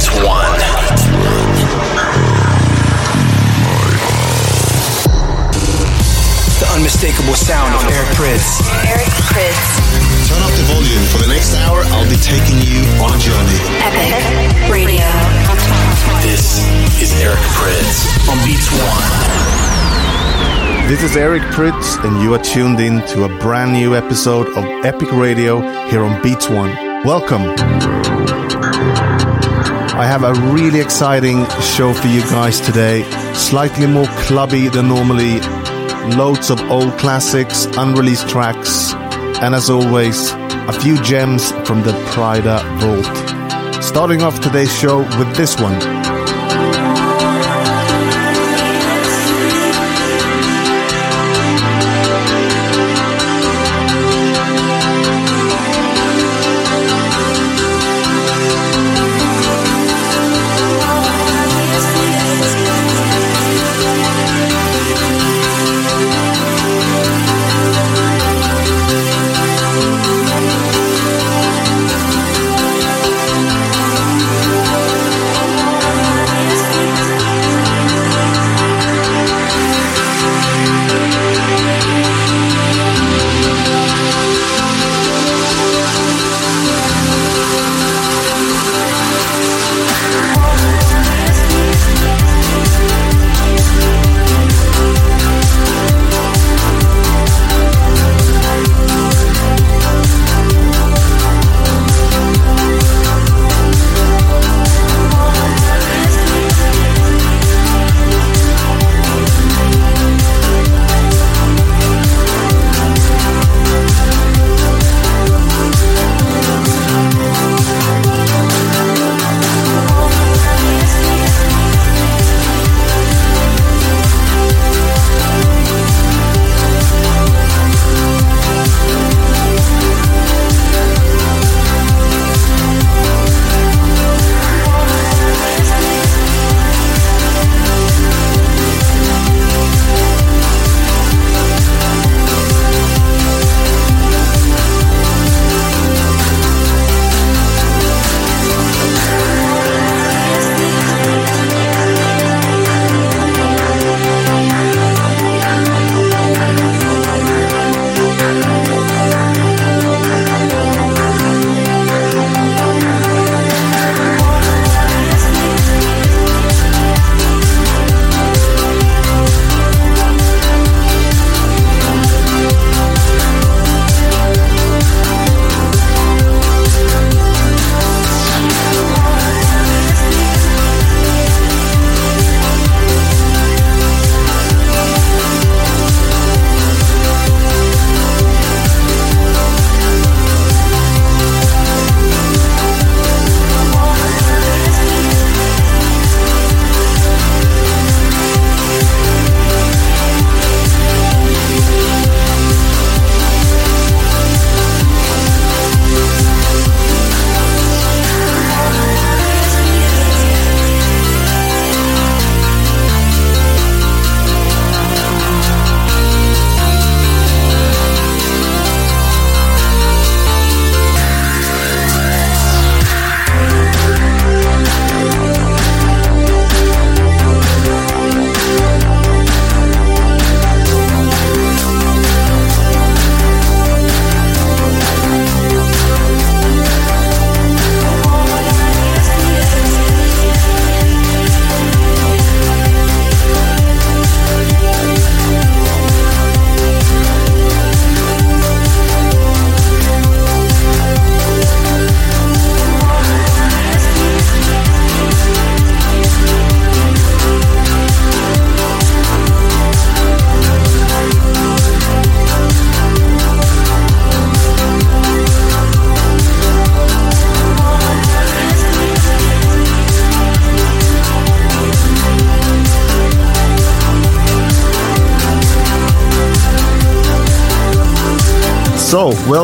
Beats One. The unmistakable sound of Eric Prydz. Eric Prydz. Turn up the volume. For the next hour, I'll be taking you on a journey. Epic Radio. This is Eric Prydz on Beats One. This is Eric Prydz, and you are tuned in to a brand new episode of Epic Radio here on Beats One. Welcome. I have a really exciting show for you guys today. Slightly more clubby than normally. Loads of old classics, unreleased tracks, and as always, a few gems from the Pryda Vault. Starting off today's show with this one.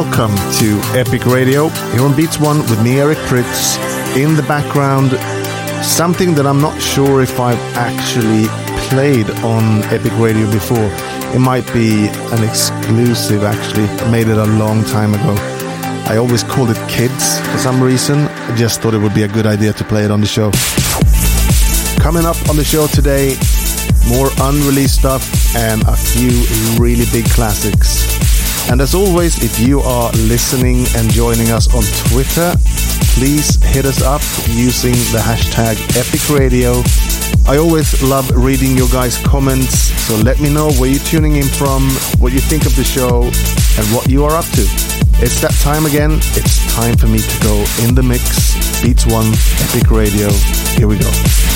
Welcome to Epic Radio here on Beats One with me, Eric Prydz. In the background, something that I'm not sure if I've actually played on Epic Radio before. It might be an exclusive, actually. I made it a long time ago. I always called it Kids for some reason. I just thought it would be a good idea to play it on the show. Coming up on the show today, more unreleased stuff and a few really big classics. And as always, if you are listening and joining us on Twitter, please hit us up using the hashtag Epic Radio. I always love reading your guys' comments, so let me know where you're tuning in from, what you think of the show, and what you are up to. It's that time again. It's time for me to go in the mix. Beats One, Epic Radio. Here we go.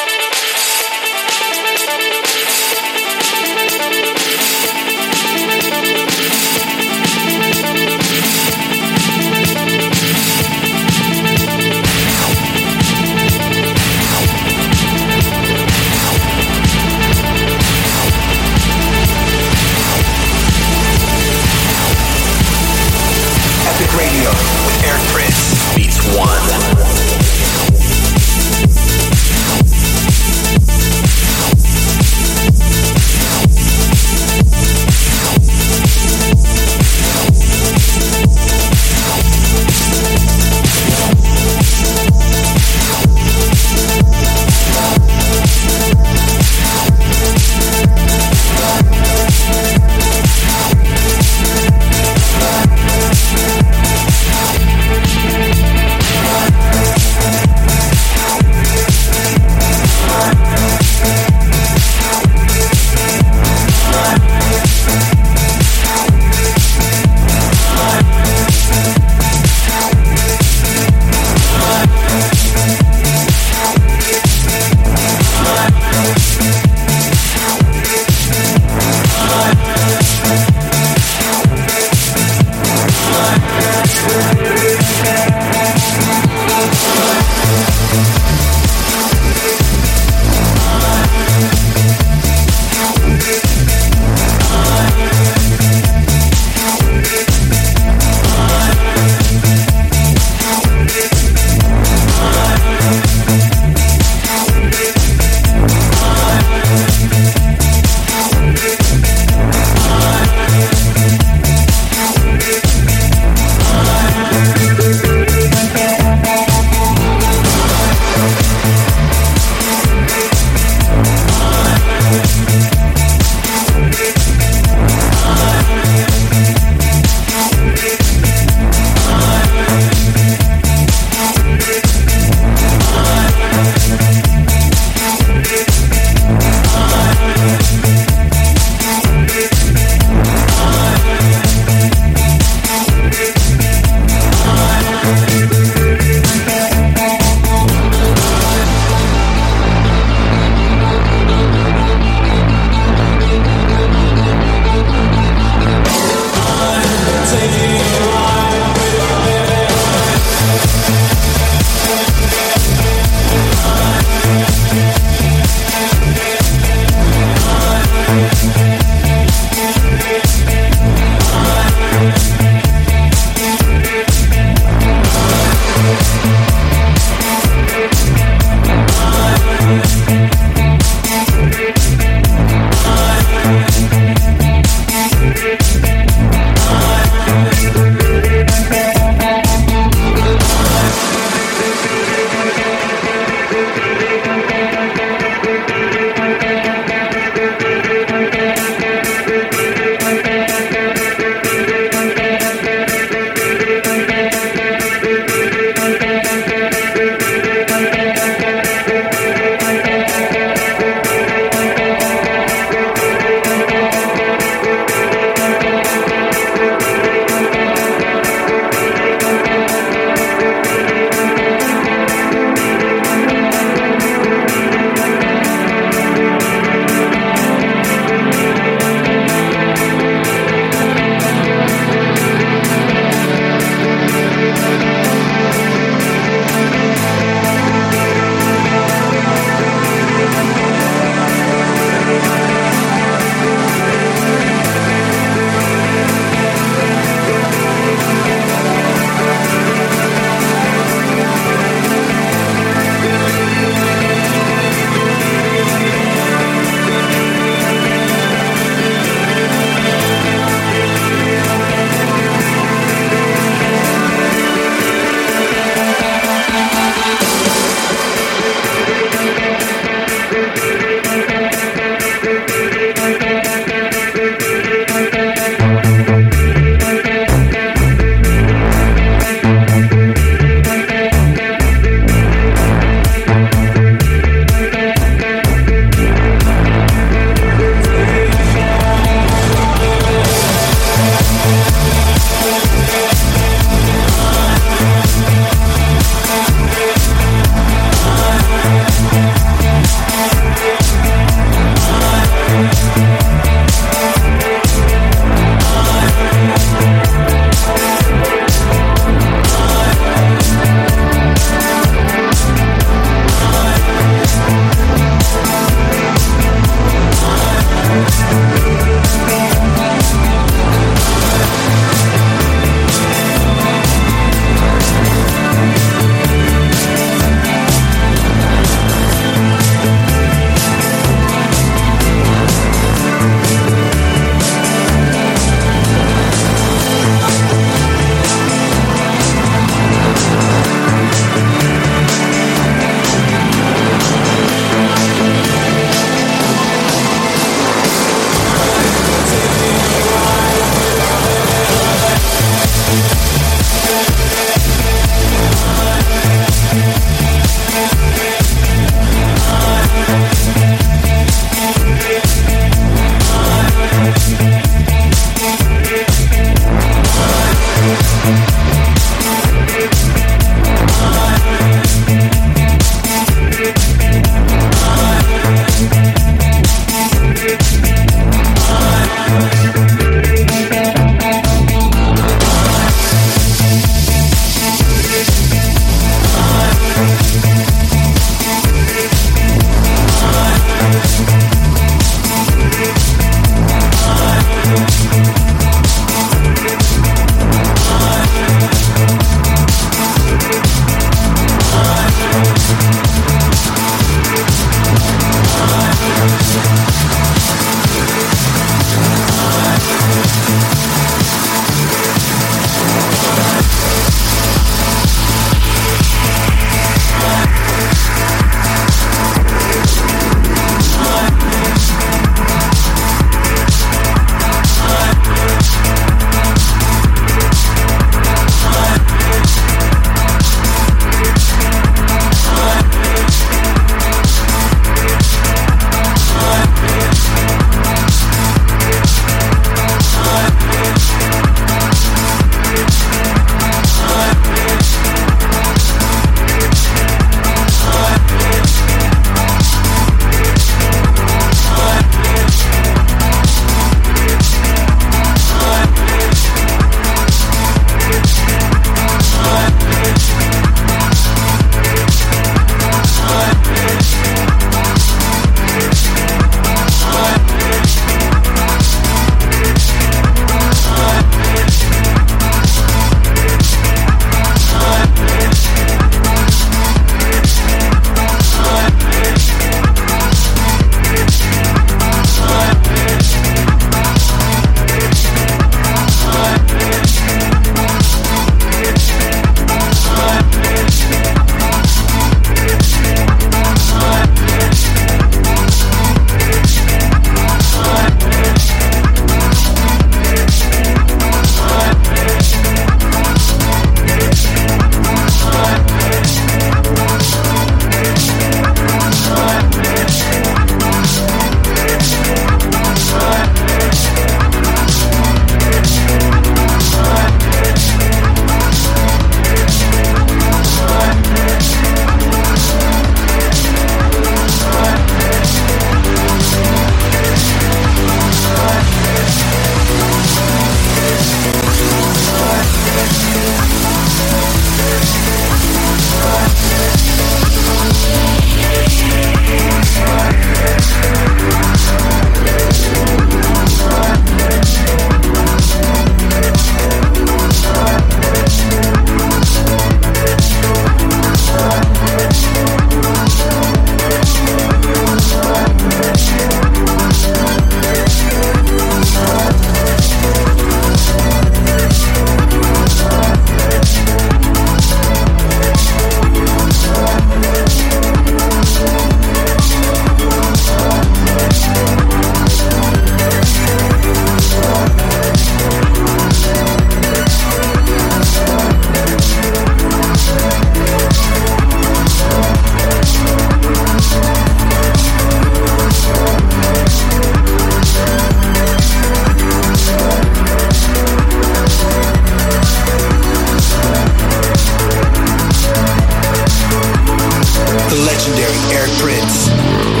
legendary Eric Prydz.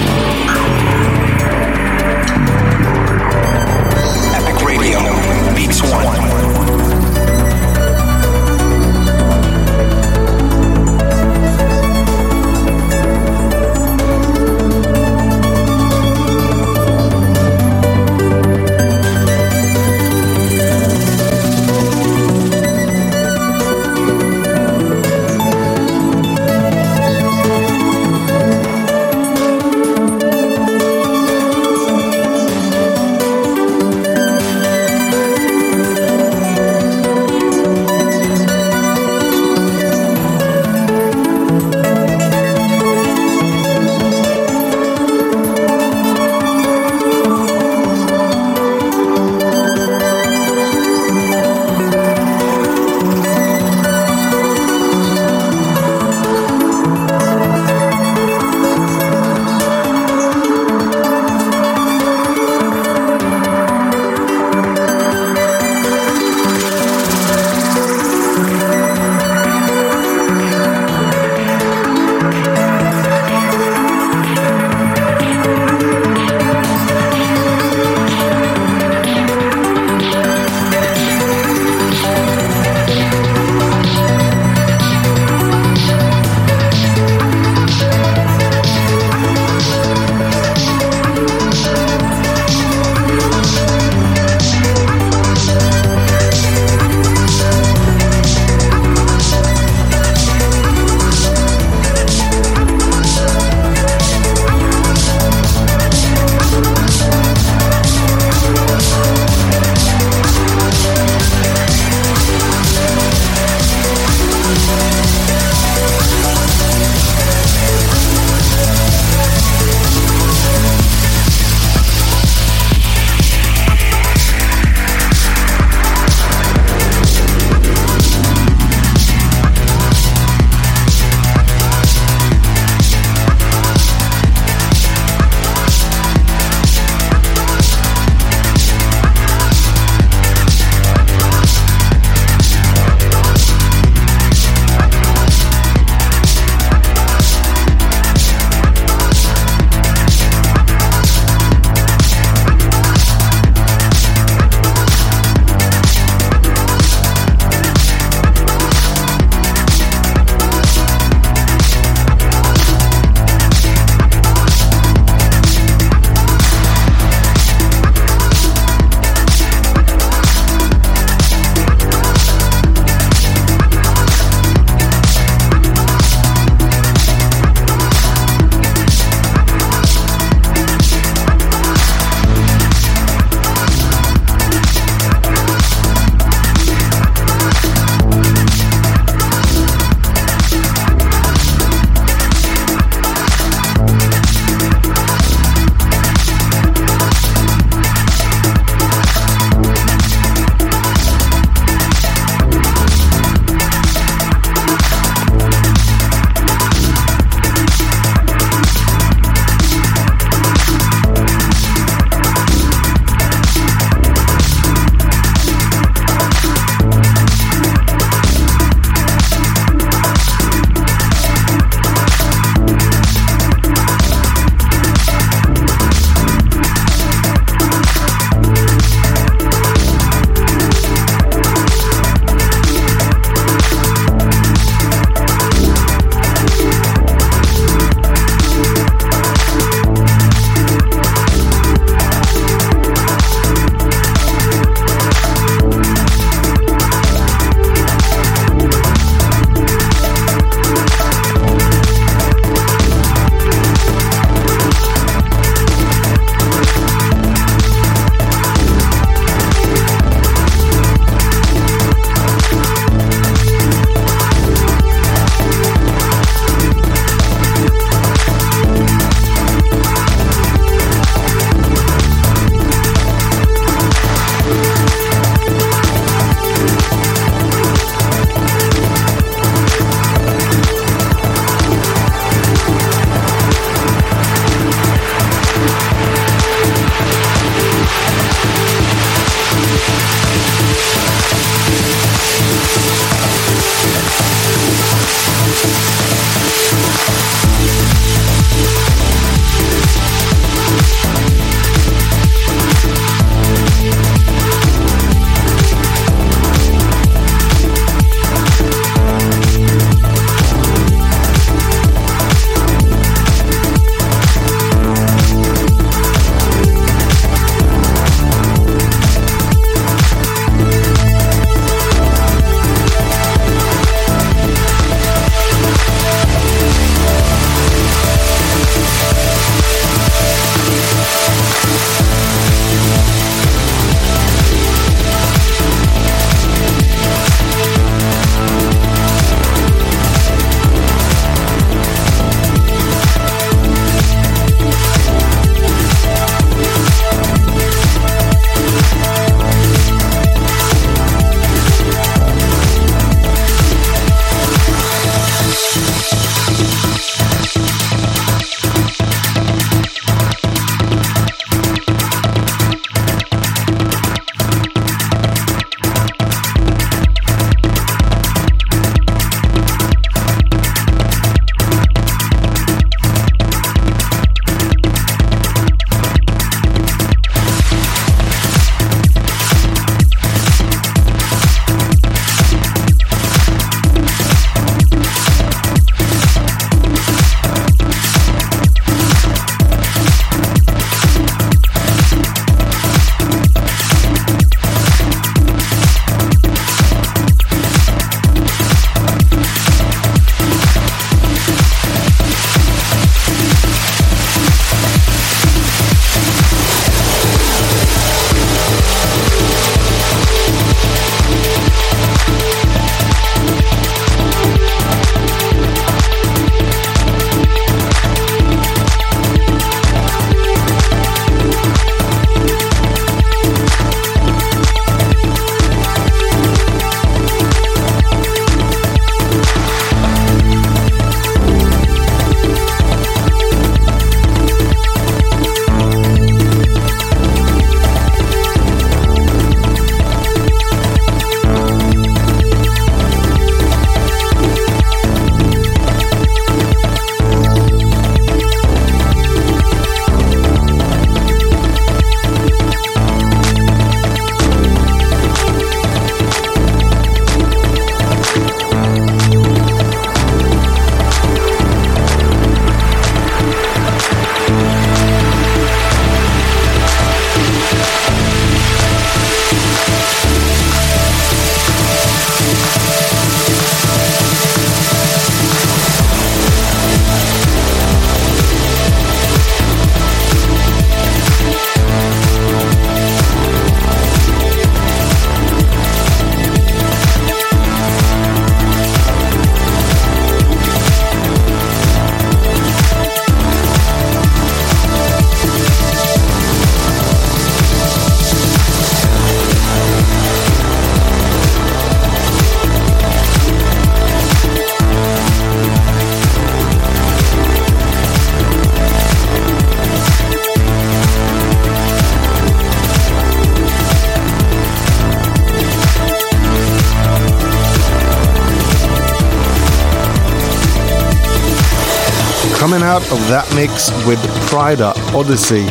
That mix with Pryda Odyssey,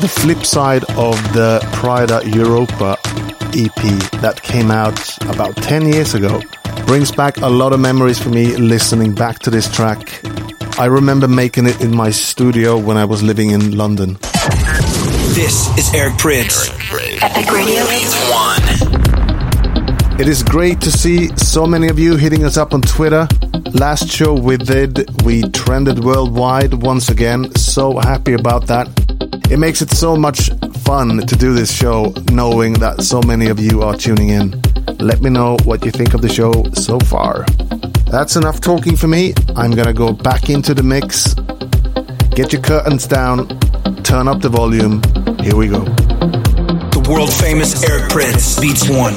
the flip side of the Pryda Europa EP that came out about 10 years ago. Brings back a lot of memories for me listening back to this track. I remember making it in my studio when I was living in London. This is Eric Prydz. Epic Radio. One. It is great to see so many of you hitting us up on Twitter. Last show we did, we trended worldwide once again. So happy about that. It makes it so much fun to do this show knowing that so many of you are tuning in. Let me know what you think of the show so far. That's enough talking for me. I'm gonna go back into the mix. Get your curtains down, turn up the volume. Here we go. The world famous Eric Prydz beats one.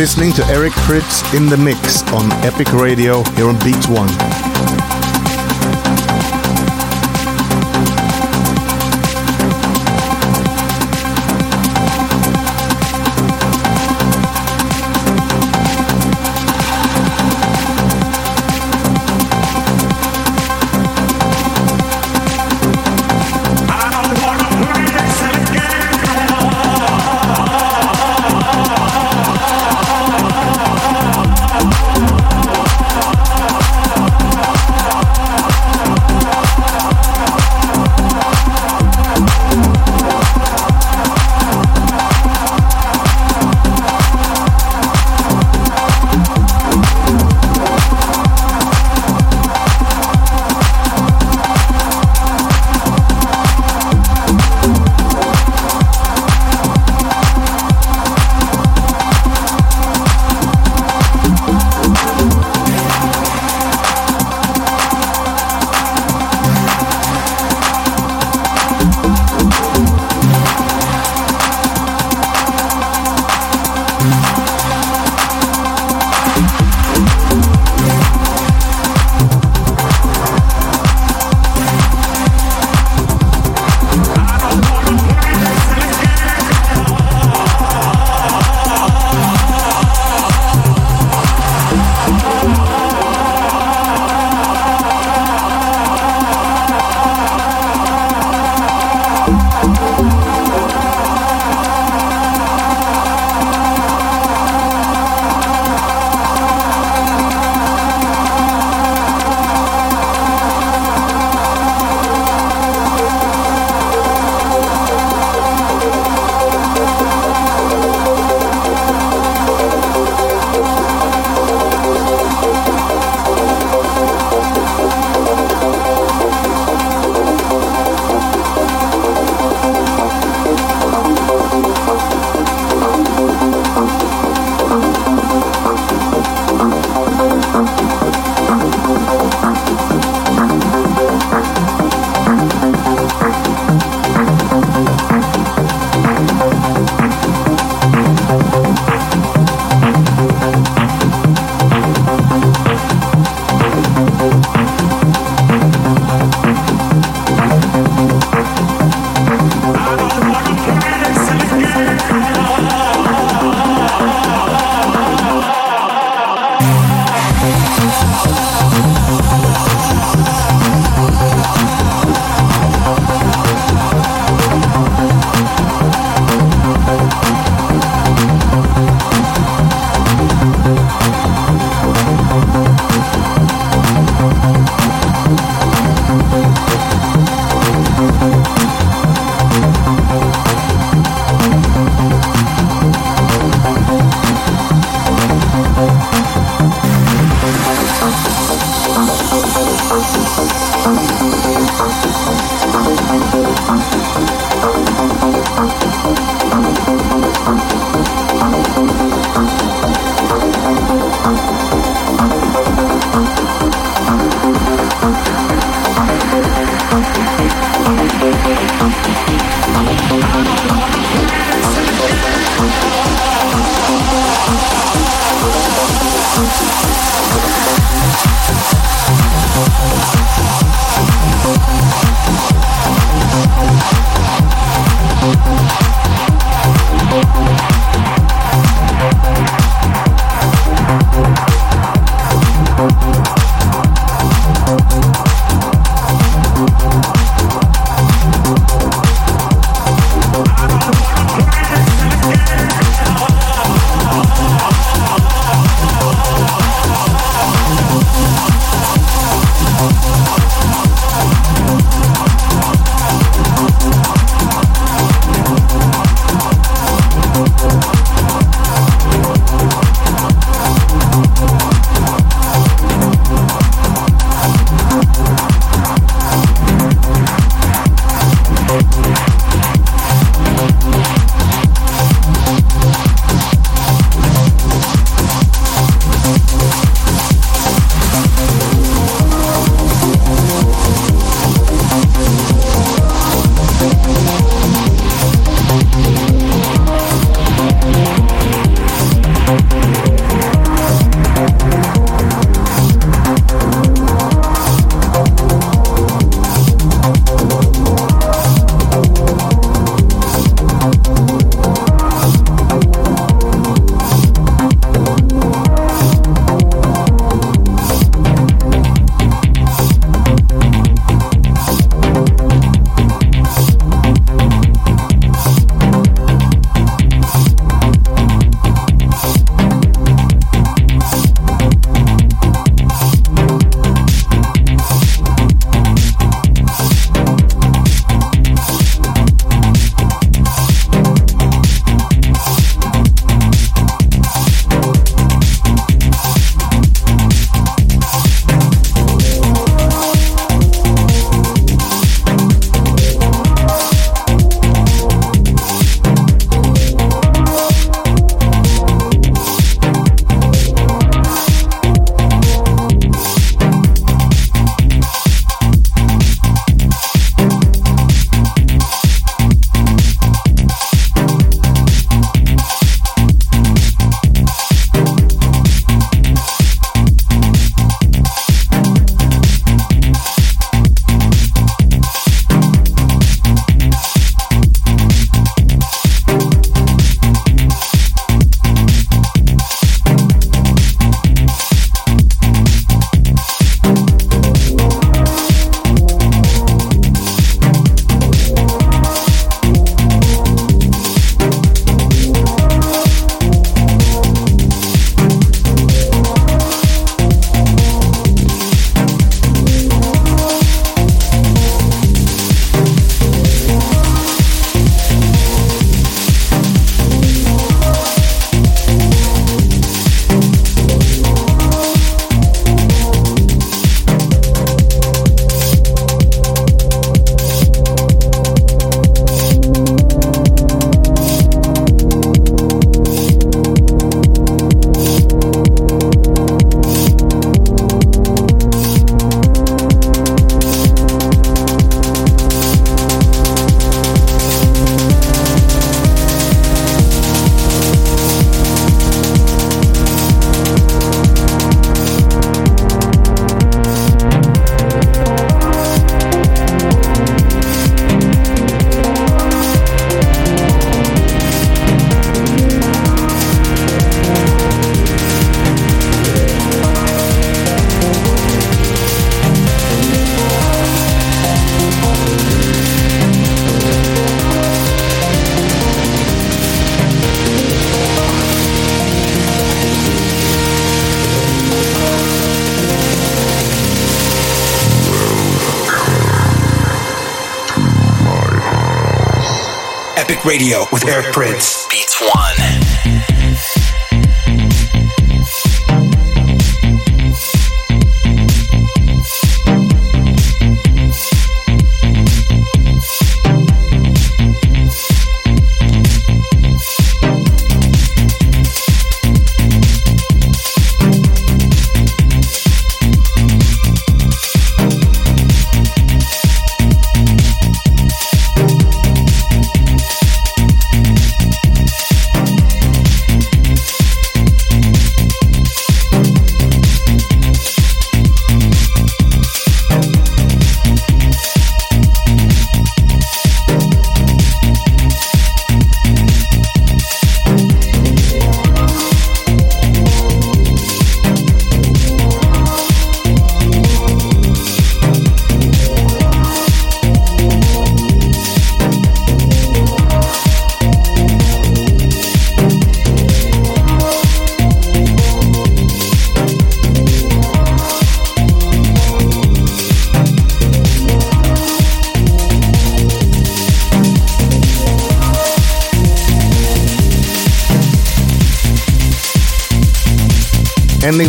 Listening to Eric Prydz in the mix on Epic Radio here on Beat One. Radio with Eric Prydz.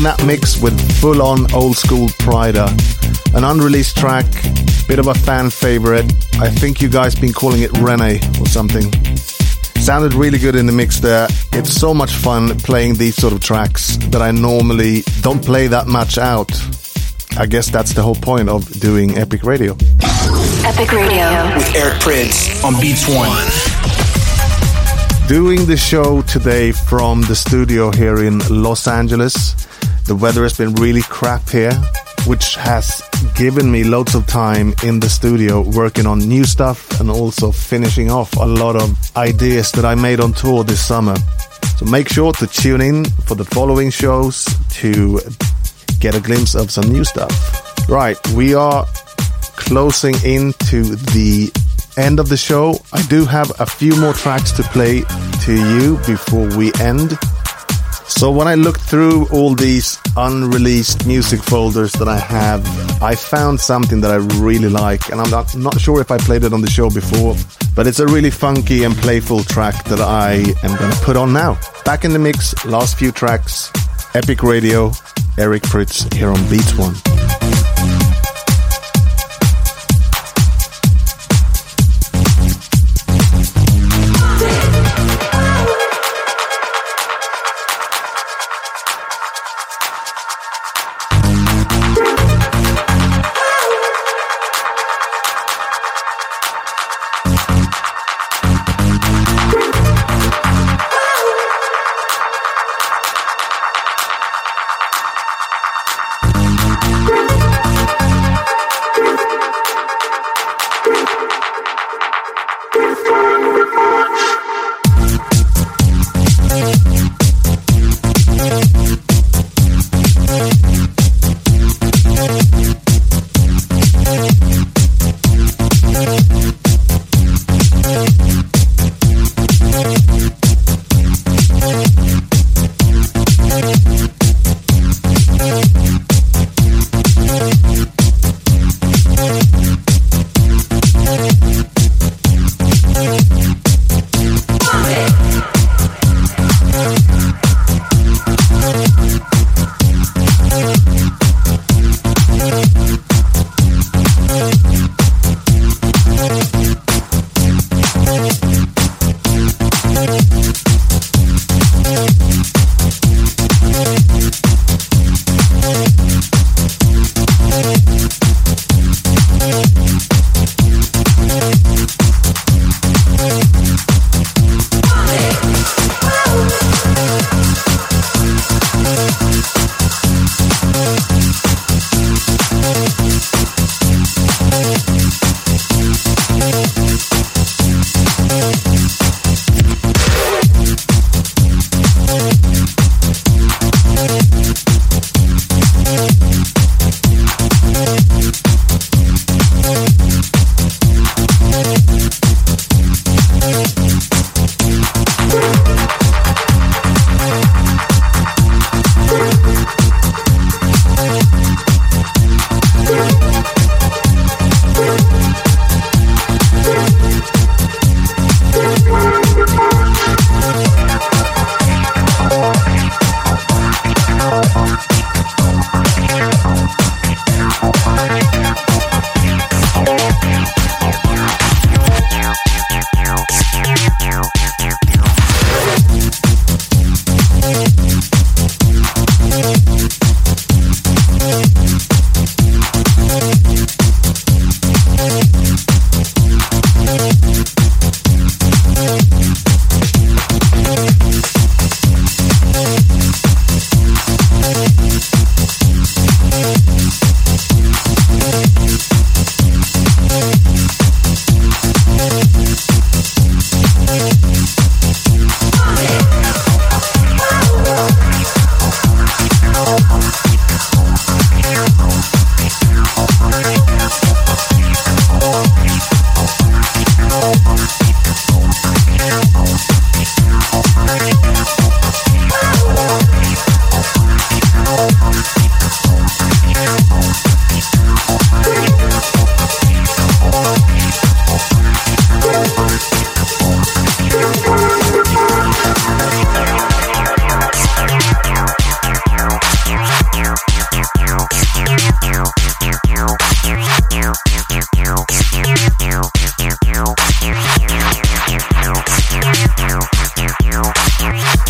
Ending that mix with full on old school Pryda. An unreleased track, bit of a fan favorite. I think you guys been calling it Rene or something. Sounded really good in the mix there. It's so much fun playing these sort of tracks that I normally don't play that much out. I guess that's the whole point of doing Epic Radio. Epic Radio. With Eric Prydz on Beats One. Doing the show today from the studio here in Los Angeles. The weather has been really crap here, which has given me loads of time in the studio working on new stuff and also finishing off a lot of ideas that I made on tour this summer. So make sure to tune in for the following shows to get a glimpse of some new stuff. Right, we are closing into the end of the show. I do have a few more tracks to play to you before we end. So when I looked through all these unreleased music folders that I have, I found something that I really like, and I'm not, not sure if I played it on the show before, but it's a really funky and playful track that I am going to put on now. Back in the mix, last few tracks, Epic Radio, Eric Prydz here on Beats One.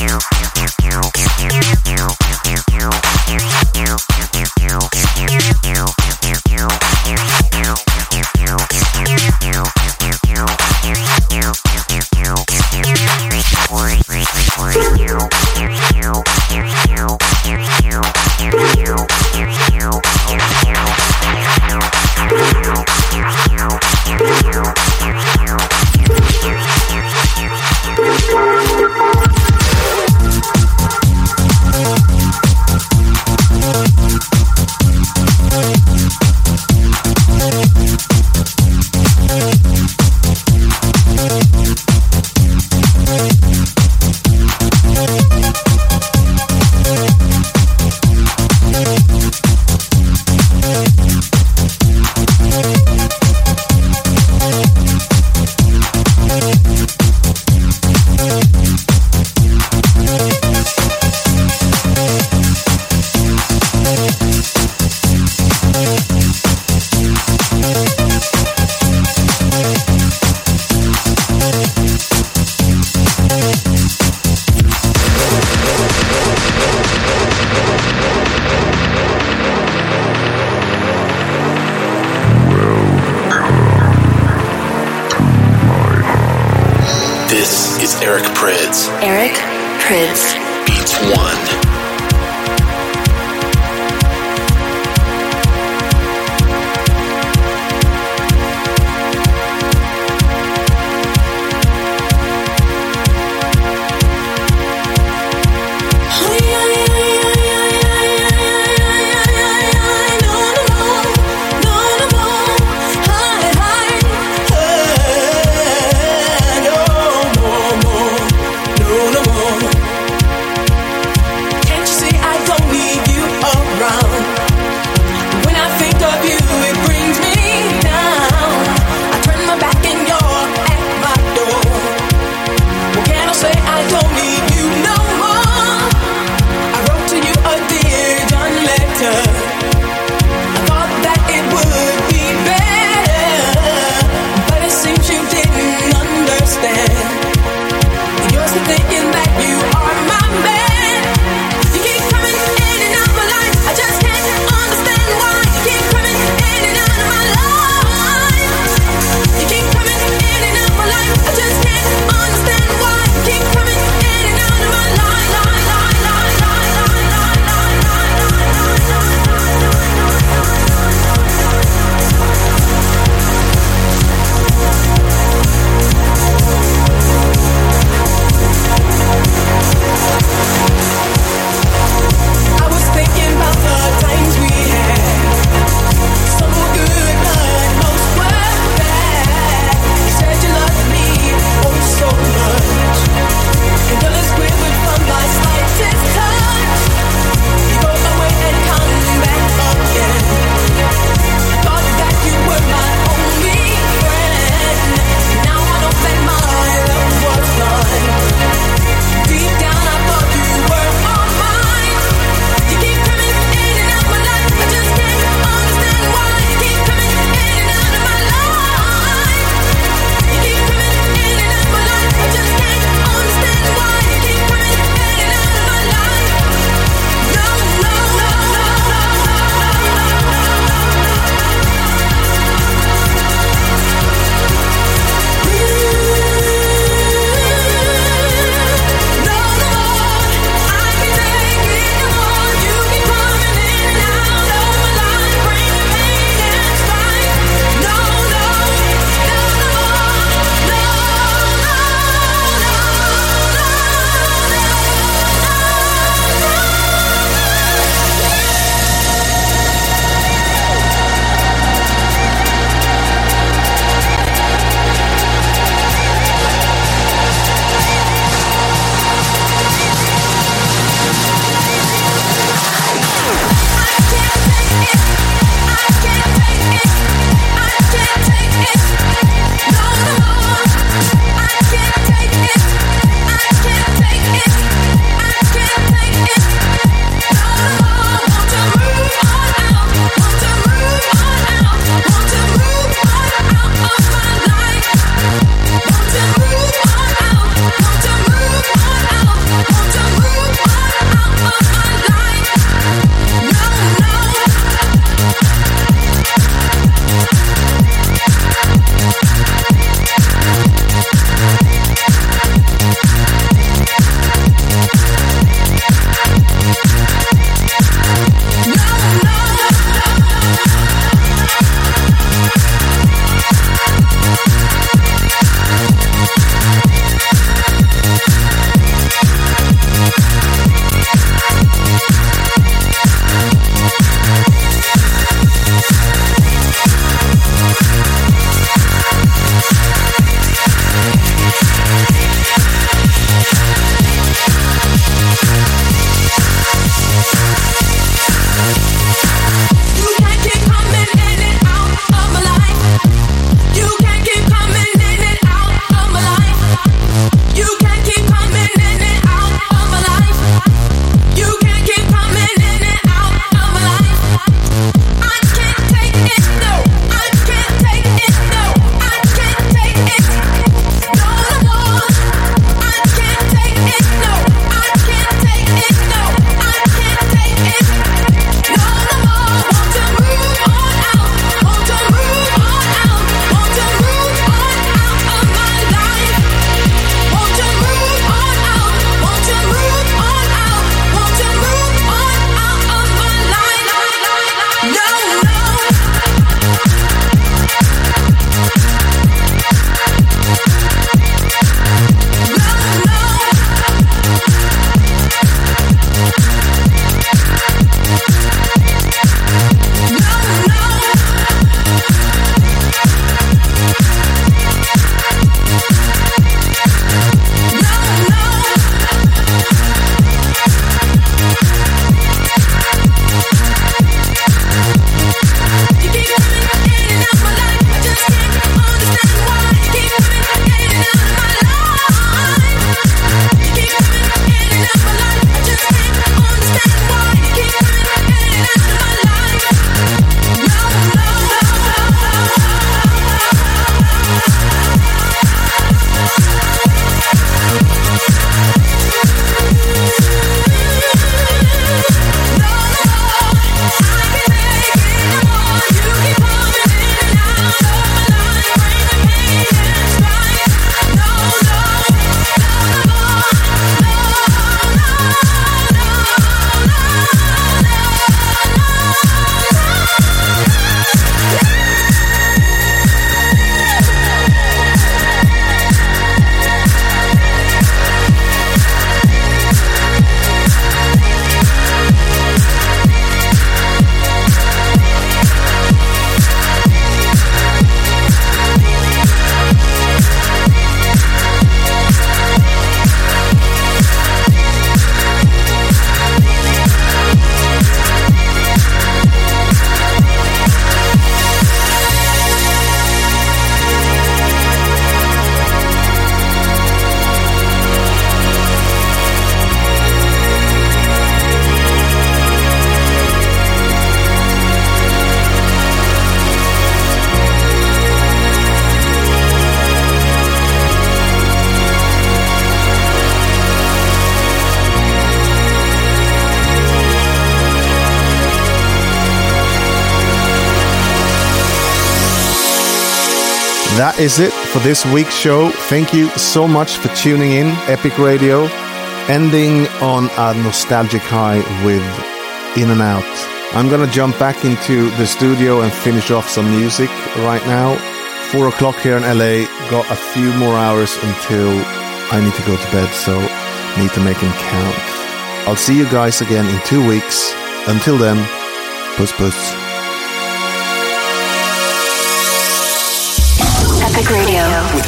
you. That is it for this week's show. Thank you so much for tuning in, Epic Radio, ending on a nostalgic high with In and Out. I'm gonna jump back into the studio and finish off some music right now. Four o'clock here in LA. Got a few more hours until I need to go to bed, so need to make them count. I'll see you guys again in two weeks. Until then, puss puss.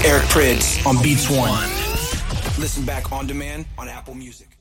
Eric Prydz on Beats One. Listen back on demand on Apple Music.